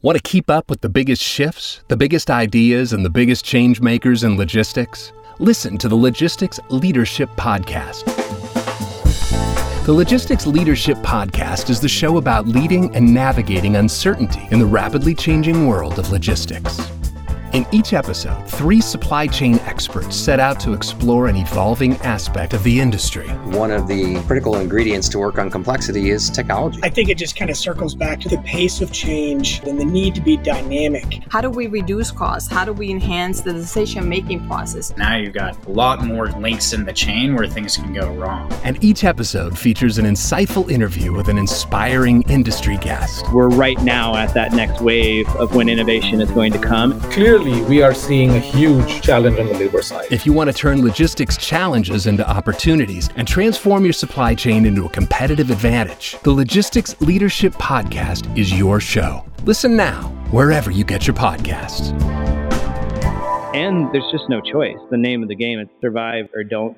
Want to keep up with the biggest shifts, the biggest ideas, and the biggest change makers in logistics? Listen to the Logistics Leadership Podcast. The Logistics Leadership Podcast is the show about leading and navigating uncertainty in the rapidly changing world of logistics. In each episode, three supply chain experts set out to explore an evolving aspect of the industry. One of the critical ingredients to work on complexity is technology. I think it just kind of circles back to the pace of change and the need to be dynamic. How do we reduce costs? How do we enhance the decision making process? Now you've got a lot more links in the chain where things can go wrong. And each episode features an insightful interview with an inspiring industry guest. We're right now at that next wave of when innovation is going to come. Clearly, we are seeing a huge challenge on the labor side. If you want to turn logistics challenges into opportunities and transform your supply chain into a competitive advantage, the Logistics Leadership Podcast is your show. Listen now, wherever you get your podcasts. And there's just no choice. The name of the game is survive or don't